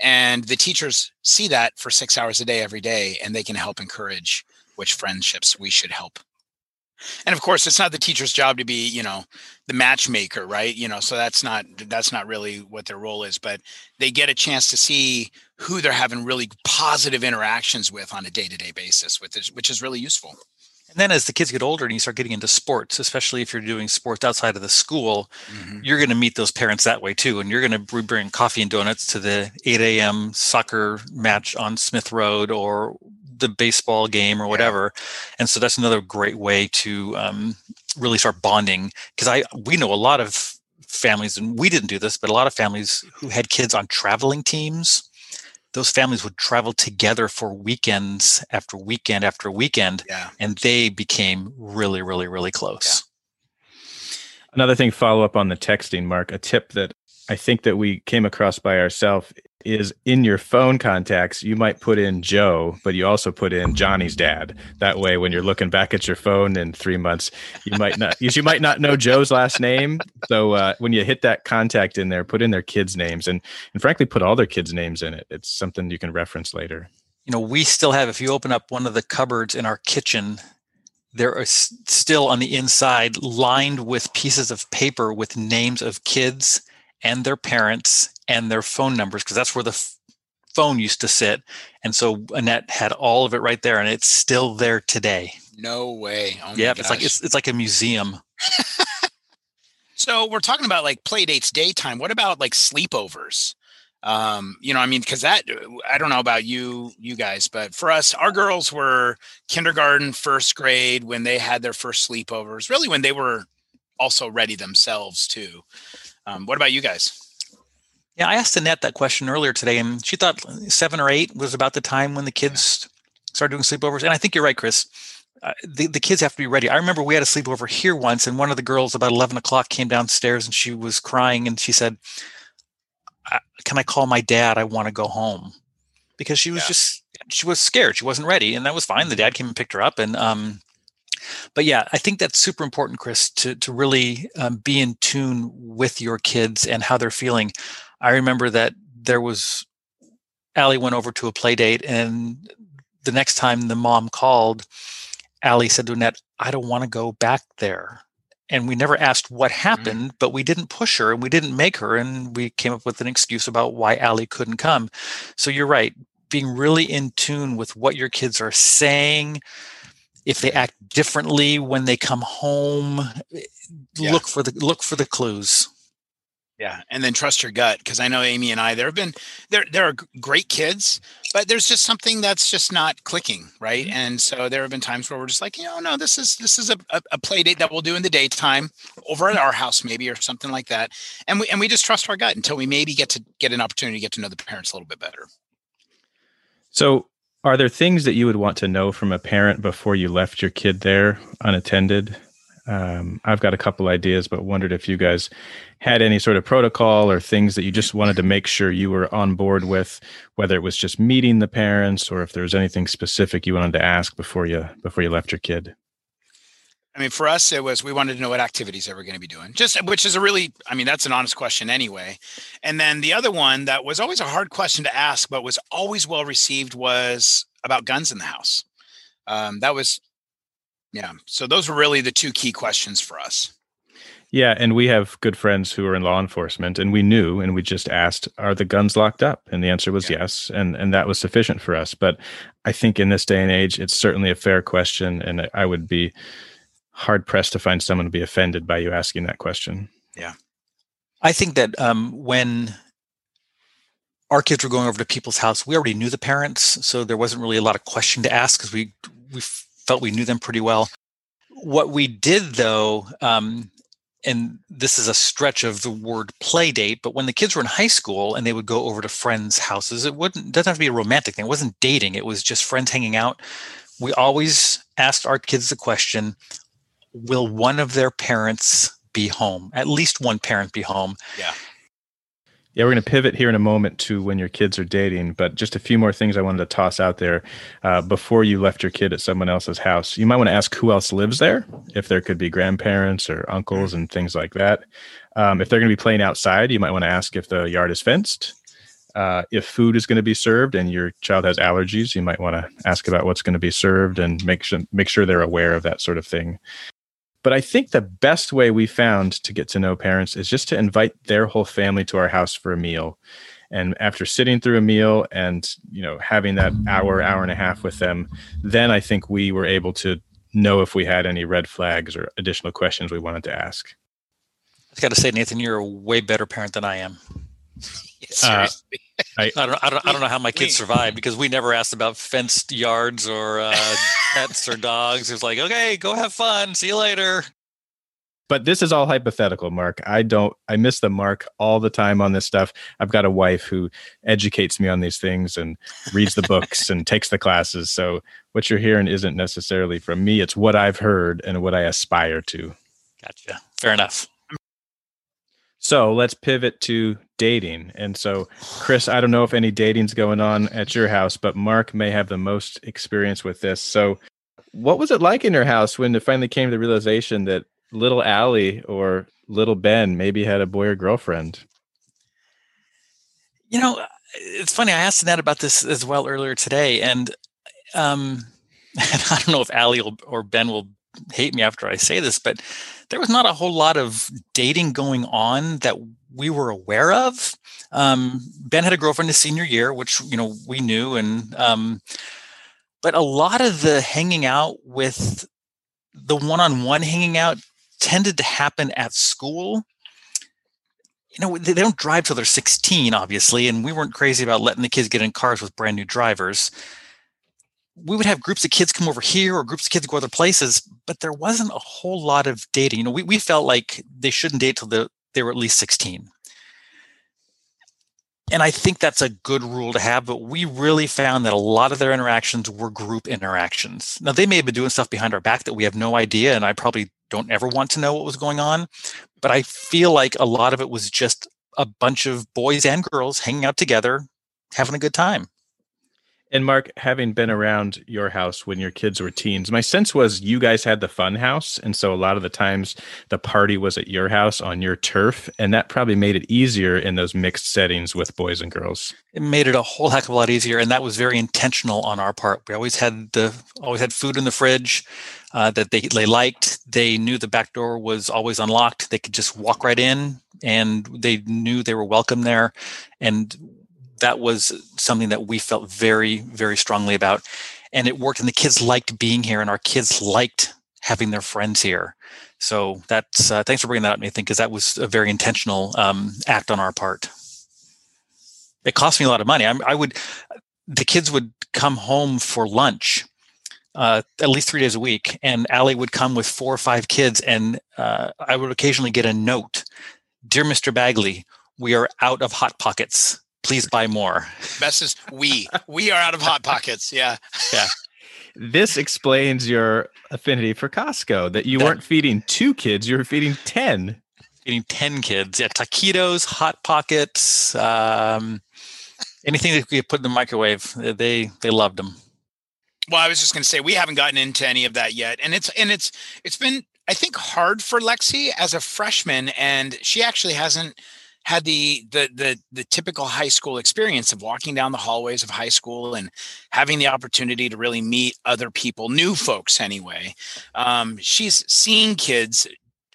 And the teachers see that for six hours a day, every day, and they can help encourage which friendships we should help. And of course, it's not the teacher's job to be, you know, the matchmaker, right? You know, so that's not that's not really what their role is, but they get a chance to see who they're having really positive interactions with on a day-to-day basis, with which is really useful. And then as the kids get older and you start getting into sports, especially if you're doing sports outside of the school, mm-hmm. you're going to meet those parents that way too. And you're going to bring coffee and donuts to the 8 a.m. soccer match on Smith Road or the baseball game or whatever. Yeah. And so that's another great way to um, really start bonding. Because I we know a lot of families, and we didn't do this, but a lot of families who had kids on traveling teams those families would travel together for weekends after weekend after weekend yeah. and they became really really really close yeah. another thing follow up on the texting mark a tip that i think that we came across by ourselves is in your phone contacts, you might put in Joe, but you also put in Johnny's dad. That way, when you're looking back at your phone in three months, you might not you might not know Joe's last name. So uh, when you hit that contact in there, put in their kids' names and and frankly, put all their kids' names in it. It's something you can reference later. You know, we still have. If you open up one of the cupboards in our kitchen, there are still on the inside lined with pieces of paper with names of kids and their parents and their phone numbers because that's where the f- phone used to sit. And so Annette had all of it right there, and it's still there today. No way. Oh yep, it's like it's it's like a museum. *laughs* so we're talking about like play dates daytime. What about like sleepovers? Um, you know, I mean, because that I don't know about you, you guys, but for us, our girls were kindergarten, first grade when they had their first sleepovers. Really, when they were also ready themselves too. Um, what about you guys? Yeah, I asked Annette that question earlier today, and she thought seven or eight was about the time when the kids started doing sleepovers. And I think you're right, Chris. Uh, the, the kids have to be ready. I remember we had a sleepover here once, and one of the girls about 11 o'clock came downstairs and she was crying and she said, Can I call my dad? I want to go home. Because she was yeah. just, she was scared. She wasn't ready. And that was fine. The dad came and picked her up. And um, but yeah, I think that's super important, Chris, to to really um, be in tune with your kids and how they're feeling. I remember that there was Allie went over to a play date, and the next time the mom called, Allie said to Annette, "I don't want to go back there." And we never asked what mm. happened, mm-hmm. but we didn't push her and we didn't make her, and we came up with an excuse about why Allie couldn't come. So you're right, being really in tune with what your kids are saying, if they act differently when they come home yeah. look for the look for the clues yeah and then trust your gut because i know amy and i there have been there there are great kids but there's just something that's just not clicking right mm-hmm. and so there have been times where we're just like you know no this is this is a, a, a play date that we'll do in the daytime over at our house maybe or something like that and we and we just trust our gut until we maybe get to get an opportunity to get to know the parents a little bit better so are there things that you would want to know from a parent before you left your kid there unattended? Um, I've got a couple ideas, but wondered if you guys had any sort of protocol or things that you just wanted to make sure you were on board with, whether it was just meeting the parents or if there was anything specific you wanted to ask before you before you left your kid. I mean, for us, it was we wanted to know what activities they were going to be doing, just which is a really, I mean, that's an honest question anyway. And then the other one that was always a hard question to ask, but was always well received was about guns in the house. Um, that was, yeah. So those were really the two key questions for us. Yeah, and we have good friends who are in law enforcement, and we knew, and we just asked, "Are the guns locked up?" And the answer was yeah. yes, and and that was sufficient for us. But I think in this day and age, it's certainly a fair question, and I would be hard pressed to find someone to be offended by you asking that question. Yeah. I think that um, when our kids were going over to people's house, we already knew the parents, so there wasn't really a lot of question to ask because we we felt we knew them pretty well. What we did though, um, and this is a stretch of the word play date, but when the kids were in high school and they would go over to friends' houses, it wouldn't doesn't have to be a romantic thing. It wasn't dating, it was just friends hanging out. We always asked our kids the question, will one of their parents be home? At least one parent be home. Yeah. Yeah, we're going to pivot here in a moment to when your kids are dating, but just a few more things I wanted to toss out there uh, before you left your kid at someone else's house. You might want to ask who else lives there, if there could be grandparents or uncles and things like that. Um, if they're going to be playing outside, you might want to ask if the yard is fenced. Uh, if food is going to be served and your child has allergies, you might want to ask about what's going to be served and make sure make sure they're aware of that sort of thing. But I think the best way we found to get to know parents is just to invite their whole family to our house for a meal. And after sitting through a meal and you know having that hour, hour and a half with them, then I think we were able to know if we had any red flags or additional questions we wanted to ask. I've got to say, Nathan, you're a way better parent than I am. Uh, I, *laughs* I, don't, I don't, I don't know how my kids survive because we never asked about fenced yards or uh, *laughs* pets or dogs. It's like, okay, go have fun. See you later. But this is all hypothetical, Mark. I don't, I miss the mark all the time on this stuff. I've got a wife who educates me on these things and reads the books and *laughs* takes the classes. So what you're hearing isn't necessarily from me, it's what I've heard and what I aspire to. Gotcha. Fair enough. So let's pivot to dating. And so, Chris, I don't know if any dating's going on at your house, but Mark may have the most experience with this. So, what was it like in your house when it finally came to the realization that little Allie or little Ben maybe had a boy or girlfriend? You know, it's funny. I asked Annette about this as well earlier today, and um, *laughs* and I don't know if Allie or Ben will hate me after I say this, but there was not a whole lot of dating going on that we were aware of. Um, ben had a girlfriend his senior year, which you know we knew, and um, but a lot of the hanging out with the one-on-one hanging out tended to happen at school. You know, they, they don't drive till they're 16, obviously, and we weren't crazy about letting the kids get in cars with brand new drivers we would have groups of kids come over here or groups of kids go other places, but there wasn't a whole lot of dating. You know, we, we felt like they shouldn't date till the, they were at least 16. And I think that's a good rule to have, but we really found that a lot of their interactions were group interactions. Now, they may have been doing stuff behind our back that we have no idea, and I probably don't ever want to know what was going on. But I feel like a lot of it was just a bunch of boys and girls hanging out together, having a good time. And Mark, having been around your house when your kids were teens, my sense was you guys had the fun house. And so a lot of the times the party was at your house on your turf. And that probably made it easier in those mixed settings with boys and girls. It made it a whole heck of a lot easier. And that was very intentional on our part. We always had the always had food in the fridge uh, that they, they liked. They knew the back door was always unlocked. They could just walk right in and they knew they were welcome there. And that was something that we felt very, very strongly about. And it worked, and the kids liked being here, and our kids liked having their friends here. So that's uh, thanks for bringing that up, Nathan, because that was a very intentional um, act on our part. It cost me a lot of money. I, I would, the kids would come home for lunch uh, at least three days a week, and Allie would come with four or five kids, and uh, I would occasionally get a note, "Dear Mr. Bagley, we are out of hot pockets." Please buy more. Best is we. We are out of hot pockets. Yeah. Yeah. *laughs* This explains your affinity for Costco that you that, weren't feeding two kids, you were feeding 10. Feeding 10 kids. Yeah. Taquitos, Hot Pockets, um, anything that you put in the microwave. They, they loved them. Well, I was just going to say we haven't gotten into any of that yet, and it's and it's it's been I think hard for Lexi as a freshman, and she actually hasn't had the the the the typical high school experience of walking down the hallways of high school and having the opportunity to really meet other people, new folks anyway. Um, she's seeing kids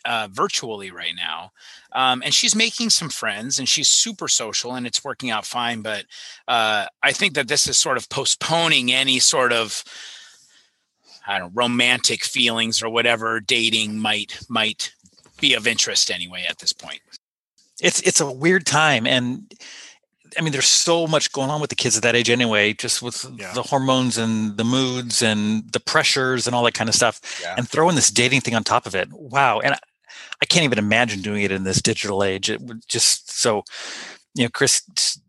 uh, virtually right now. Um, and she's making some friends and she's super social and it's working out fine. But uh, I think that this is sort of postponing any sort of I don't know, romantic feelings or whatever dating might might be of interest anyway at this point. It's it's a weird time and I mean, there's so much going on with the kids at that age anyway, just with yeah. the hormones and the moods and the pressures and all that kind of stuff. Yeah. And throwing this dating thing on top of it. Wow. And I, I, can't even imagine doing it in this digital age. It would just so, you know, Chris,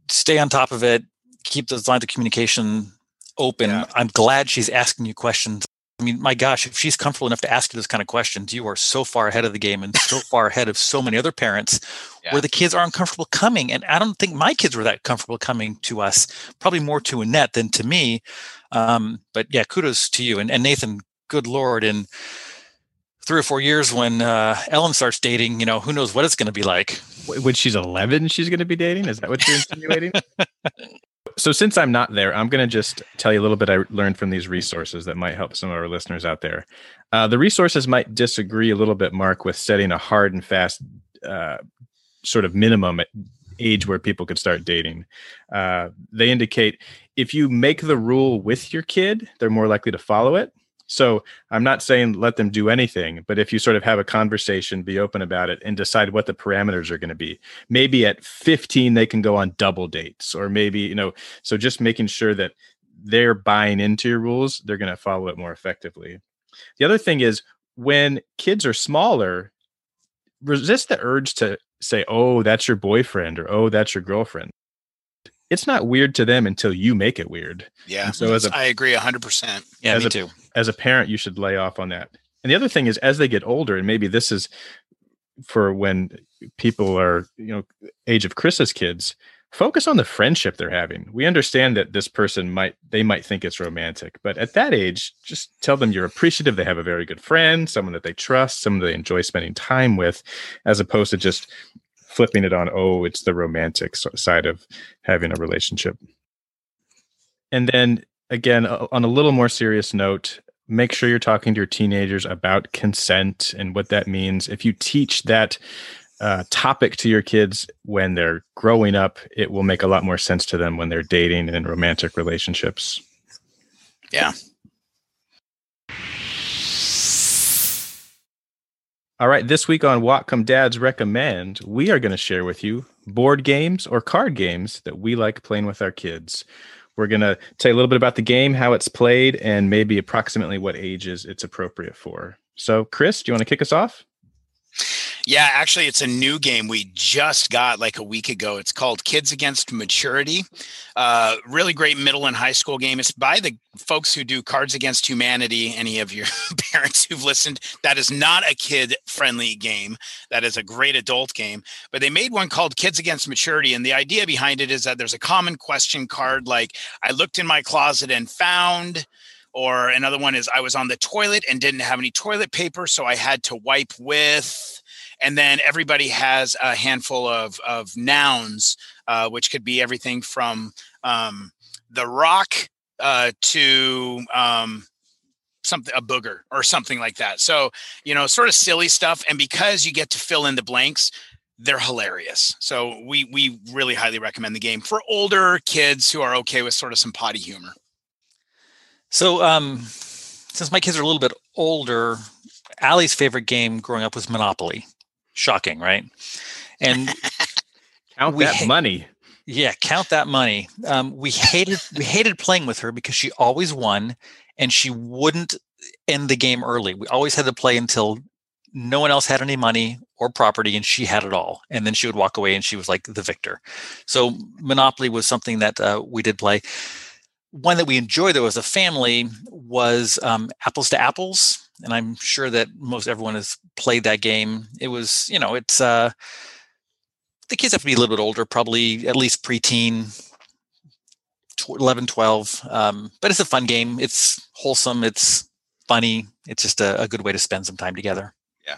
stay on top of it, keep those lines of communication open. Yeah. I'm glad she's asking you questions I mean, my gosh, if she's comfortable enough to ask you those kind of questions, you are so far ahead of the game and so far ahead of so many other parents yeah. where the kids aren't comfortable coming. And I don't think my kids were that comfortable coming to us, probably more to Annette than to me. Um, but yeah, kudos to you. And, and Nathan, good Lord, in three or four years when uh, Ellen starts dating, you know, who knows what it's going to be like. When she's 11, she's going to be dating? Is that what you're insinuating? *laughs* so since I'm not there, I'm going to just tell you a little bit I learned from these resources that might help some of our listeners out there. Uh, the resources might disagree a little bit, Mark, with setting a hard and fast uh, sort of minimum age where people could start dating. Uh, they indicate if you make the rule with your kid, they're more likely to follow it. So I'm not saying let them do anything, but if you sort of have a conversation, be open about it, and decide what the parameters are going to be. Maybe at 15 they can go on double dates, or maybe you know. So just making sure that they're buying into your rules, they're going to follow it more effectively. The other thing is when kids are smaller, resist the urge to say, "Oh, that's your boyfriend," or "Oh, that's your girlfriend." it's not weird to them until you make it weird. Yeah. And so as a, I agree hundred percent. Yeah, me a, too. As a parent, you should lay off on that. And the other thing is as they get older, and maybe this is for when people are, you know, age of Chris's kids, focus on the friendship they're having. We understand that this person might they might think it's romantic, but at that age, just tell them you're appreciative they have a very good friend, someone that they trust, someone they enjoy spending time with, as opposed to just flipping it on oh it's the romantic side of having a relationship and then again on a little more serious note make sure you're talking to your teenagers about consent and what that means. If you teach that uh, topic to your kids when they're growing up it will make a lot more sense to them when they're dating and in romantic relationships. Yeah. All right, this week on Whatcom Dads Recommend, we are going to share with you board games or card games that we like playing with our kids. We're going to tell you a little bit about the game, how it's played, and maybe approximately what ages it's appropriate for. So, Chris, do you want to kick us off? Yeah, actually, it's a new game we just got like a week ago. It's called Kids Against Maturity. Uh, really great middle and high school game. It's by the folks who do Cards Against Humanity. Any of your *laughs* parents who've listened, that is not a kid friendly game. That is a great adult game. But they made one called Kids Against Maturity. And the idea behind it is that there's a common question card like, I looked in my closet and found or another one is I was on the toilet and didn't have any toilet paper, so I had to wipe with and then everybody has a handful of of nouns, uh, which could be everything from um, the rock uh, to um, something a booger or something like that. So you know, sort of silly stuff, and because you get to fill in the blanks. They're hilarious. So we we really highly recommend the game for older kids who are okay with sort of some potty humor. So um since my kids are a little bit older, Allie's favorite game growing up was Monopoly. Shocking, right? And *laughs* count that ha- money. Yeah, count that money. Um, we hated we hated playing with her because she always won, and she wouldn't end the game early. We always had to play until no one else had any money or property and she had it all and then she would walk away and she was like the victor so monopoly was something that uh, we did play one that we enjoyed though as a family was um, apples to apples and I'm sure that most everyone has played that game. It was, you know, it's uh, the kids have to be a little bit older, probably at least preteen, 11, 12. Um, but it's a fun game. It's wholesome. It's funny. It's just a, a good way to spend some time together. Yeah.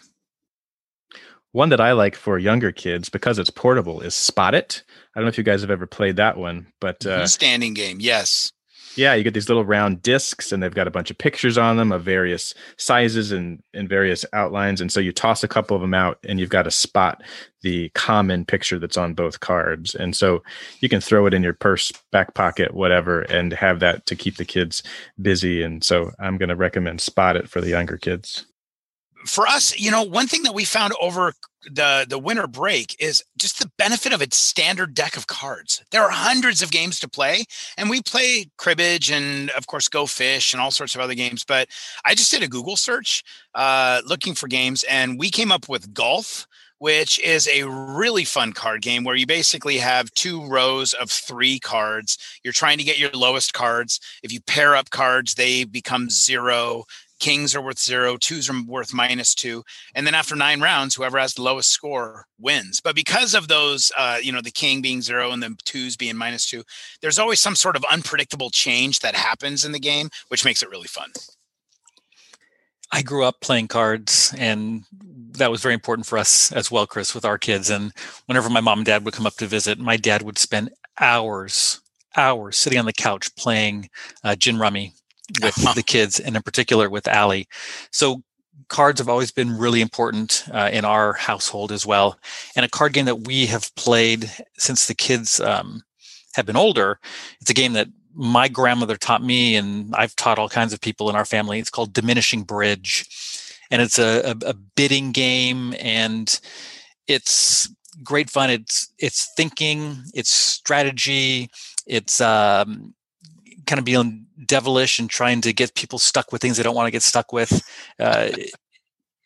One that I like for younger kids because it's portable is Spot It. I don't know if you guys have ever played that one, but uh, standing game. Yes. Yeah, you get these little round discs, and they've got a bunch of pictures on them of various sizes and, and various outlines. And so you toss a couple of them out, and you've got to spot the common picture that's on both cards. And so you can throw it in your purse, back pocket, whatever, and have that to keep the kids busy. And so I'm going to recommend Spot It for the younger kids for us, you know, one thing that we found over the the winter break is just the benefit of its standard deck of cards. There are hundreds of games to play, and we play cribbage and of course Go Fish and all sorts of other games. But I just did a Google search uh, looking for games, and we came up with golf. Which is a really fun card game where you basically have two rows of three cards. You're trying to get your lowest cards. If you pair up cards, they become zero kings are worth zero, twos are worth minus two, and then after nine rounds, whoever has the lowest score wins. But because of those, uh, you know, the king being zero and the twos being minus two, there's always some sort of unpredictable change that happens in the game, which makes it really fun. I grew up playing cards, and that was very important for us as well, Chris, with our kids. And whenever my mom and dad would come up to visit, my dad would spend hours, hours sitting on the couch playing uh, gin rummy with the *laughs* kids and in particular with Allie. So cards have always been really important uh, in our household as well. And a card game that we have played since the kids um, have been older. It's a game that my grandmother taught me, and I've taught all kinds of people in our family. It's called Diminishing Bridge, and it's a, a, a bidding game, and it's great fun. It's it's thinking, it's strategy, it's um, kind of being devilish and trying to get people stuck with things they don't want to get stuck with. Uh,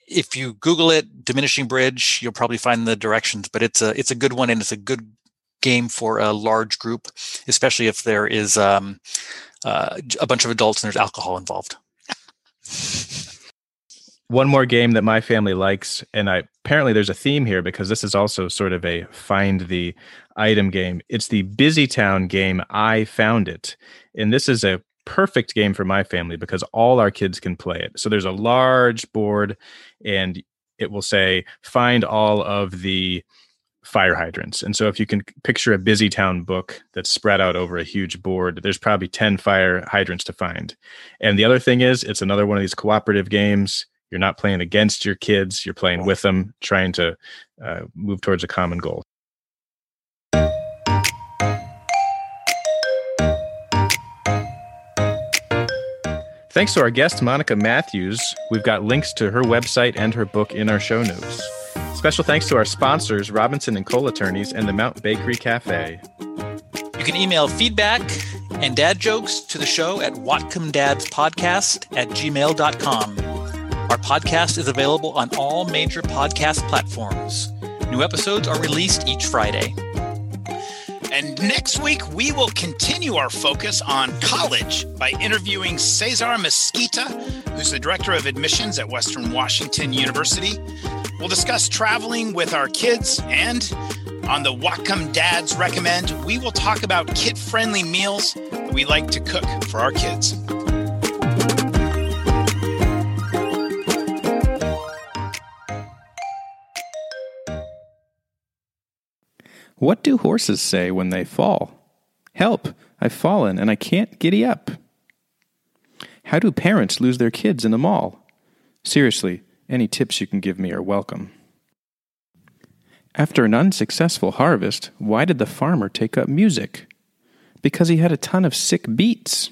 if you Google it, diminishing bridge, you'll probably find the directions. But it's a it's a good one, and it's a good game for a large group, especially if there is um, uh, a bunch of adults and there's alcohol involved. One more game that my family likes, and I apparently there's a theme here because this is also sort of a find the item game. It's the Busy Town game. I found it, and this is a perfect game for my family because all our kids can play it. So there's a large board, and it will say find all of the fire hydrants. And so if you can picture a busy town book that's spread out over a huge board, there's probably 10 fire hydrants to find. And the other thing is, it's another one of these cooperative games. You're not playing against your kids, you're playing with them, trying to uh, move towards a common goal. Thanks to our guest, Monica Matthews. We've got links to her website and her book in our show notes. Special thanks to our sponsors, Robinson and Cole Attorneys and the Mount Bakery Cafe. You can email feedback and dad jokes to the show at whatcomdadspodcast at gmail.com. Our podcast is available on all major podcast platforms. New episodes are released each Friday. And next week, we will continue our focus on college by interviewing Cesar Mesquita, who's the director of admissions at Western Washington University. We'll discuss traveling with our kids and on the Whatcom Dads Recommend, we will talk about kid friendly meals that we like to cook for our kids. What do horses say when they fall? Help! I've fallen and I can't giddy up. How do parents lose their kids in the mall? Seriously, any tips you can give me are welcome. After an unsuccessful harvest, why did the farmer take up music? Because he had a ton of sick beets.